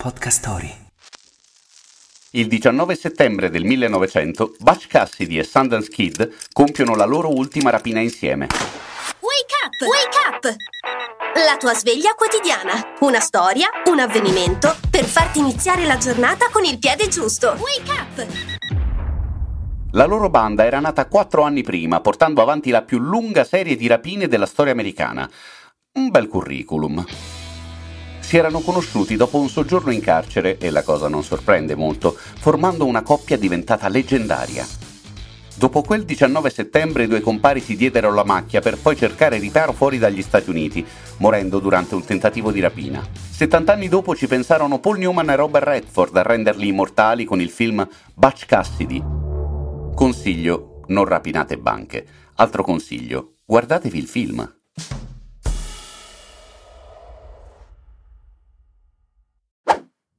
Podcast Story. Il 19 settembre del 1900, Butch Cassidy e Sundance Kid compiono la loro ultima rapina insieme. Wake up! Wake up! La tua sveglia quotidiana. Una storia, un avvenimento per farti iniziare la giornata con il piede giusto. Wake up! La loro banda era nata quattro anni prima, portando avanti la più lunga serie di rapine della storia americana. Un bel curriculum. Si erano conosciuti dopo un soggiorno in carcere e la cosa non sorprende molto, formando una coppia diventata leggendaria. Dopo quel 19 settembre i due compari si diedero la macchia per poi cercare riparo fuori dagli Stati Uniti, morendo durante un tentativo di rapina. 70 anni dopo ci pensarono Paul Newman e Robert Redford a renderli immortali con il film Butch Cassidy. Consiglio, non rapinate banche. Altro consiglio, guardatevi il film.